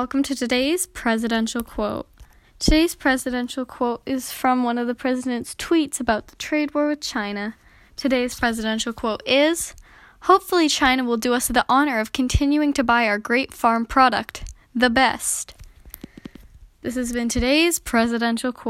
welcome to today's presidential quote. Today's presidential quote is from one of the president's tweets about the trade war with China. Today's presidential quote is Hopefully, China will do us the honor of continuing to buy our great farm product, the best. This has been today's presidential quote.